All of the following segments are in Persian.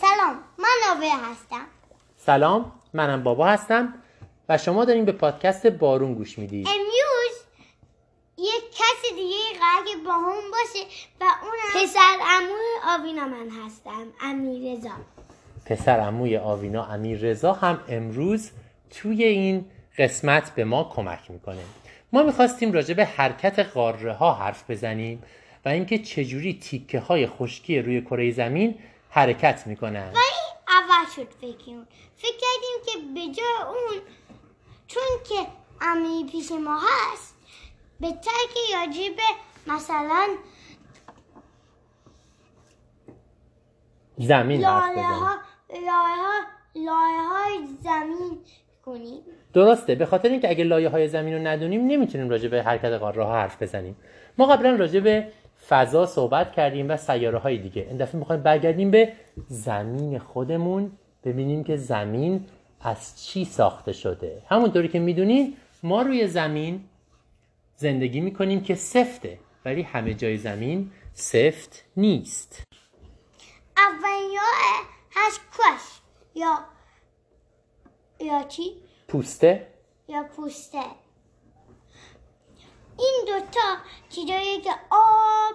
سلام من آوه هستم. سلام منم بابا هستم و شما دارین به پادکست بارون گوش می‌دید امروز یک کس دیگه قرار که با هم باشه و اونم پسر امو آوینا من هستم امیر رضا پسر عموی آوینا امیر رضا هم امروز توی این قسمت به ما کمک می‌کنه. ما می‌خواستیم راجع به حرکت قاره ها حرف بزنیم و اینکه چجوری تیکه های خشکی روی کره زمین حرکت می‌کنن. ولی اول شد فکرمون فکر کردیم که به جای اون چون که امی پیش ما هست بهتر که راجع به مثلا زمین لایه ها لایه های زمین کنیم. درسته. به خاطر اینکه اگه لایه های زمین رو ندونیم نمی‌تونیم راجع به حرکت قاره ها حرف بزنیم. ما قبلا راجع به فضا صحبت کردیم و سیاره های دیگه. این دفعه می‌خوایم برگردیم به زمین خودمون ببینیم که زمین از چی ساخته شده. همونطوری که می‌دونین ما روی زمین زندگی می‌کنیم که سفته ولی همه جای زمین سفت نیست. اولین هست کش یا یا چی؟ پوسته. یا پوسته. این دوتا چیزایی که آب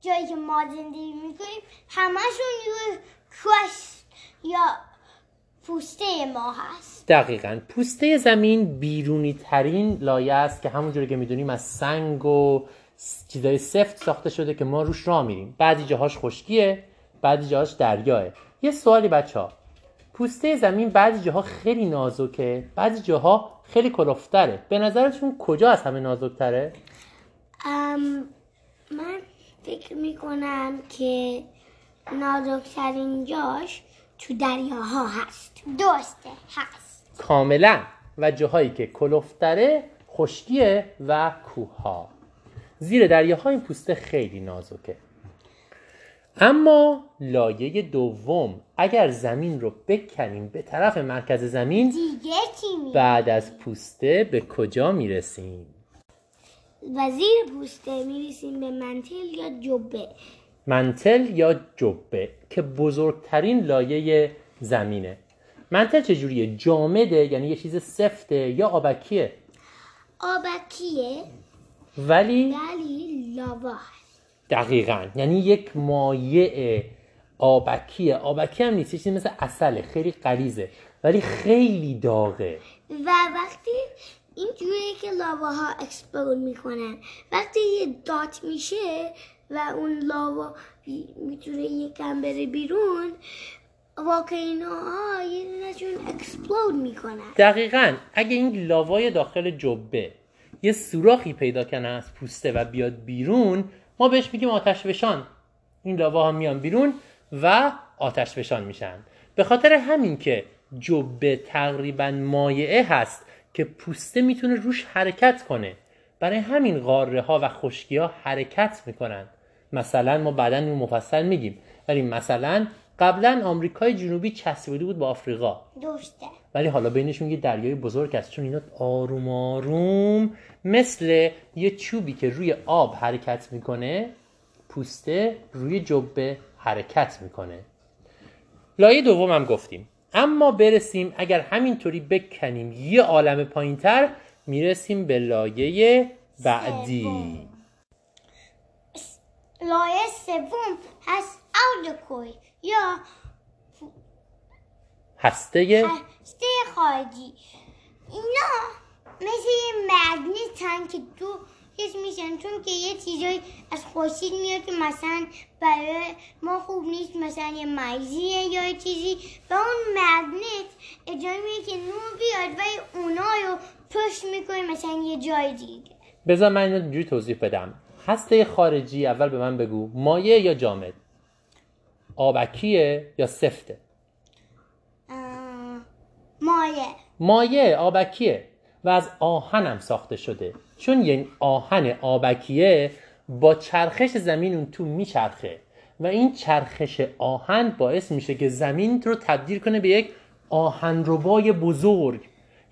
جایی که ما زندگی می‌کنیم همشون روی یا پوسته ما هست. دقیقا. پوسته زمین بیرونی ترین لایه است که همونجوری که می‌دونیم از سنگ و چیزای سفت ساخته شده که ما روش راه میریم. بعضی جاهاش خشکیه بعضی جاهاش دریاه یه سوالی بچه ها پوسته زمین بعضی جاها خیلی نازکه بعضی جاها خیلی کلفتره به نظرتون کجا از همه نازکتره؟ من فکر می‌کنم که نازکترین جاش تو دریاها هست. درسته هست. کاملا. و جاهایی که کلفتره خشکیه و کوهها. زیر دریاها این پوسته خیلی نازکه. اما لایه دوم اگر زمین رو بکنیم به طرف مرکز زمین دیگه چی می بعد از پوسته به کجا می‌رسیم؟ و زیر پوسته می‌رسیم به منتل یا جبه؟ منتل یا جبه که بزرگترین لایه زمینه. منتل چجوریه؟ جامده یعنی یه چیز سفته یا آبکیه؟ آبکیه. ولی ولی lava دقیقا. یعنی یک مایع آبکیه آبکی هم نیست چیزی مثل عسله خیلی غلیظه ولی خیلی داغه. و وقتی اینجوری که lava ها explode می‌کنن وقتی یه دات میشه و اون lava می‌تونه یکم بره بیرون volcano ها یه دونشون explode می‌کنن. دقیقا. اگه این لاوای داخل جبه یه سوراخی پیدا کنه از پوسته و بیاد بیرون ما بهش میگیم آتش فشان. این لاواها میان بیرون و آتش فشان میشن. به خاطر همین که جبه تقریبا مایعه هست که پوسته می‌تونه روش حرکت کنه. برای همین قاره ها و خشکی ها حرکت می‌کنن. مثلا ما بعدا مفصل میگیم. ولی مثلا قبلا آمریکای جنوبی چسبیده بود با آفریقا. درسته ولی حالا بینشون یه دریای بزرگ هست چون اینا آروم آروم مثل یه چوبی که روی آب حرکت می‌کنه پوسته روی جبه حرکت می‌کنه. لایه دوم هم گفتیم. اما برسیم اگر همینطوری بکنیم یه عالم پایینتر می‌رسیم به لایه بعدی. لایه سوم هست اوتر یا هسته هسته خارجی. اینا مثل یه مگنیتن که دو چیز میشن چون که یه چیزایی از خورشید میاد که مثلا برای ما خوب نیست مثلا یه مریضیه یا یه چیزی. و اون مگنیت اجازه میده که نور بیاد و اونا رو پشت می‌کنه مثلا یه جای دیگه. بذار من اینو اینجوری توضیح بدم. هسته خارجی اول به من بگو مایع یا جامد؟ آبکیه یا سفته؟ مایه. مایع آبکیه. و از آهنم ساخته شده. چون یه آهن آبکیه با چرخش زمین اون تو میچرخه. و این چرخش آهن باعث میشه که زمین رو تبدیل کنه به یک آهنربای بزرگ.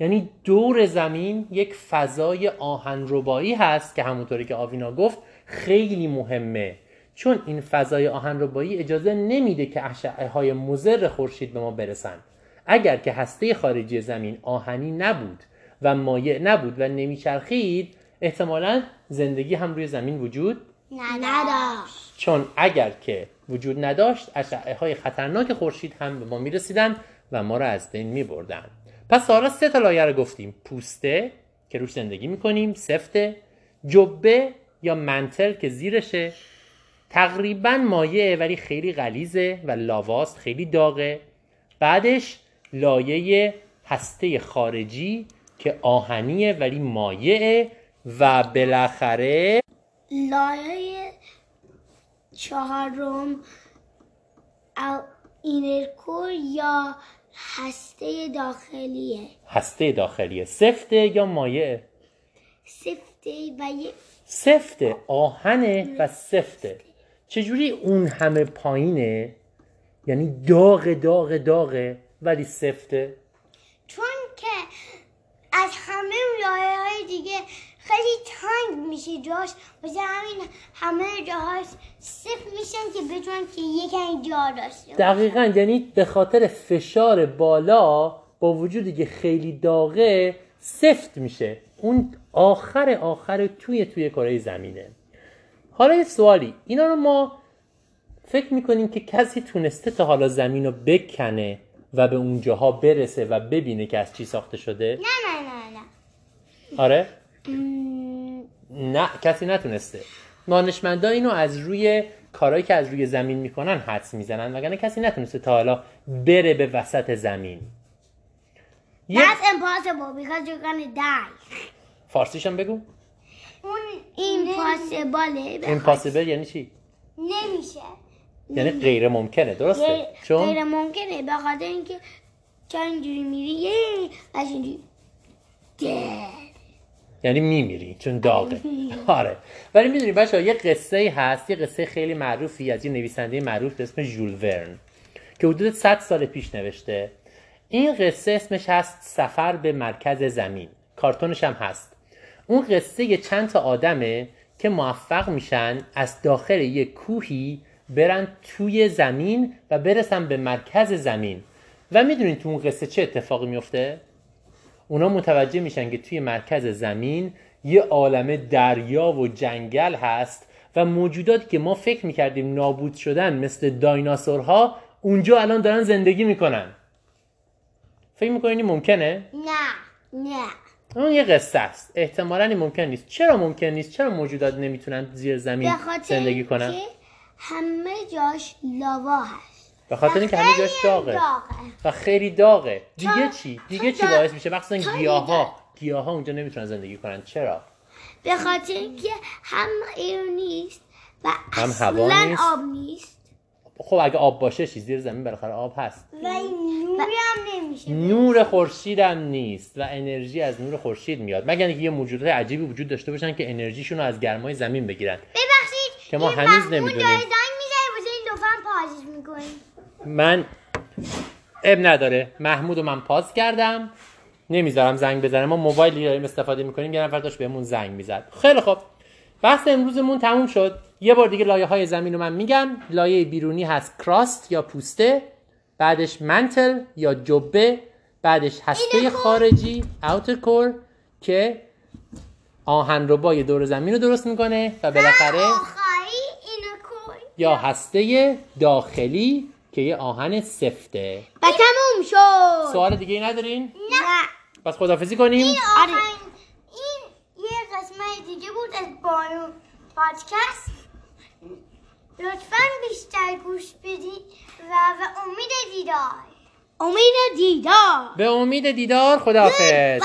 یعنی دور زمین یک فضای آهنربایی هست که همونطوری که آوینا گفت خیلی مهمه. چون این فضای آهنربایی اجازه نمیده که اشعه های مضر خورشید به ما برسن اگر که هسته خارجی زمین آهنی نبود و مایع نبود و نمیچرخید احتمالا زندگی هم روی زمین وجود نداشت. چون اگر که وجود نداشت اشعه های خطرناک خورشید هم به ما می‌رسیدن و ما را از بین میبردن پس حالا سه تا لایه رو گفتیم. پوسته که روش زندگی می‌کنیم سفته جبه یا منتل که زیرشه. تقریبا مایعه ولی خیلی غلیزه و لاواست خیلی داغه. بعدش لایه هسته خارجی که آهنیه ولی مایعه و بالاخره لایه چهارم اینرکور یا هسته داخلیه. هسته داخلیه. سفته یا مایعه سفته و یه سفته. آهنه و سفته. چجوری اون همه پایینه؟ یعنی داغ داغ داغه ولی سفته؟ چون که از همه لایه های دیگه خیلی تنگ میشه جاش واسه همین همه جاهاش صفر میشن که بتونن که یکن جا داشته. دقیقا یعنی به خاطر فشار بالا با وجودی که خیلی داغه سفت میشه. اون آخر آخر توی توی کره زمینه. حالا یه سوالی. اینا رو ما فکر می‌کنیم که کسی تونسته تا حالا زمین رو بکنه و به اونجاها برسه و ببینه که از چی ساخته شده؟ نه نه نه نه. آره؟ نه کسی نتونسته. دانشمندا اینو از روی کارهایی که از روی زمین می‌کنن حدس می‌زنن وگرنه کسی نتونسته تا حالا بره به وسط زمین. That's impossible because you're gonna die. فارسیشم بگو. اون impossible. Impossible یعنی چی؟ نمیشه. یعنی غیر ممکنه درسته؟ غیر چون؟ ممکنه به خاطر اینکه چون اینجوری میری یه از اینجوری. یعنی میمیری چون داغه. آره. ولی می‌دونی بچه یه قصه هست یه قصه خیلی معروفی از یه نویسنده معروف به اسم ژول ورن که حدود 100 سال پیش نوشته. این قصه اسمش هست سفر به مرکز زمین. کارتونش هم هست. اون قصه چند تا آدمه که موفق میشن از داخل یه کوهی برن توی زمین و برسن به مرکز زمین و می‌دونین تو اون قصه چه اتفاقی میفته؟ اونا متوجه میشن که توی مرکز زمین یه عالمه دریا و جنگل هست و موجوداتی که ما فکر می‌کردیم نابود شدن مثل دایناسورها اونجا الان دارن زندگی می‌کنن فکر می‌کنین ممکنه؟ نه نه اون یه قصه است. احتمالا این ممکن نیست. چرا ممکن نیست؟ چرا موجودات نمی‌تونن زیر زمین به خاطر زندگی کنن؟ که همه جاش لاوا هست. به خاطر اینکه همه جاش داغه. داغه. و خیلی داغه. دیگه تا- چی؟ دیگه تا چی باعث میشه؟ مخصوصا تا گیاها. گیاها اونجا نمی‌تونن زندگی کنن. چرا؟ به خاطر اینکه هم ایر نیست و هم اصلا هوا نیست. آب نیست. خب اگه آب باشه چی؟ زیر زمین بالاخره آب هست. و نوری هم نمیشه. نور خورشید هم نیست و انرژی از نور خورشید میاد. مگر اینکه یه موجودات عجیبی وجود داشته باشن که انرژیشون رو از گرمای زمین بگیرن. ببخشید که ما هنوز نمی‌دونیم. داره زنگ می‌زنه واسه این دوفن پازش می‌کنیم من اب نداره. محمود رو من پاس کردم. نمی‌ذارم زنگ بزنه. ما موبایلی داریم استفاده می‌کنیم یه نفر داشت بهمون زنگ می‌زد. خیلی خب بحث امروزمون تموم شد. یه بار دیگه لایه های زمین رو من میگم. لایه بیرونی هست کراست یا پوسته. بعدش منتل یا جبه بعدش هسته خارجی اوتر کور که آهن ربای دور زمین رو درست می‌کنه و بالاخره یا هسته داخلی که یه آهن سفته. و تموم شد. سوال دیگه ای ندارین؟ نه. پس خدافزی کنیم. آره. این یه قسمت دیگه بود از بانو پادکست. لطفا بیشتر گوش بدید و به امید دیدار. امید دیدار. به امید دیدار خداحافظ.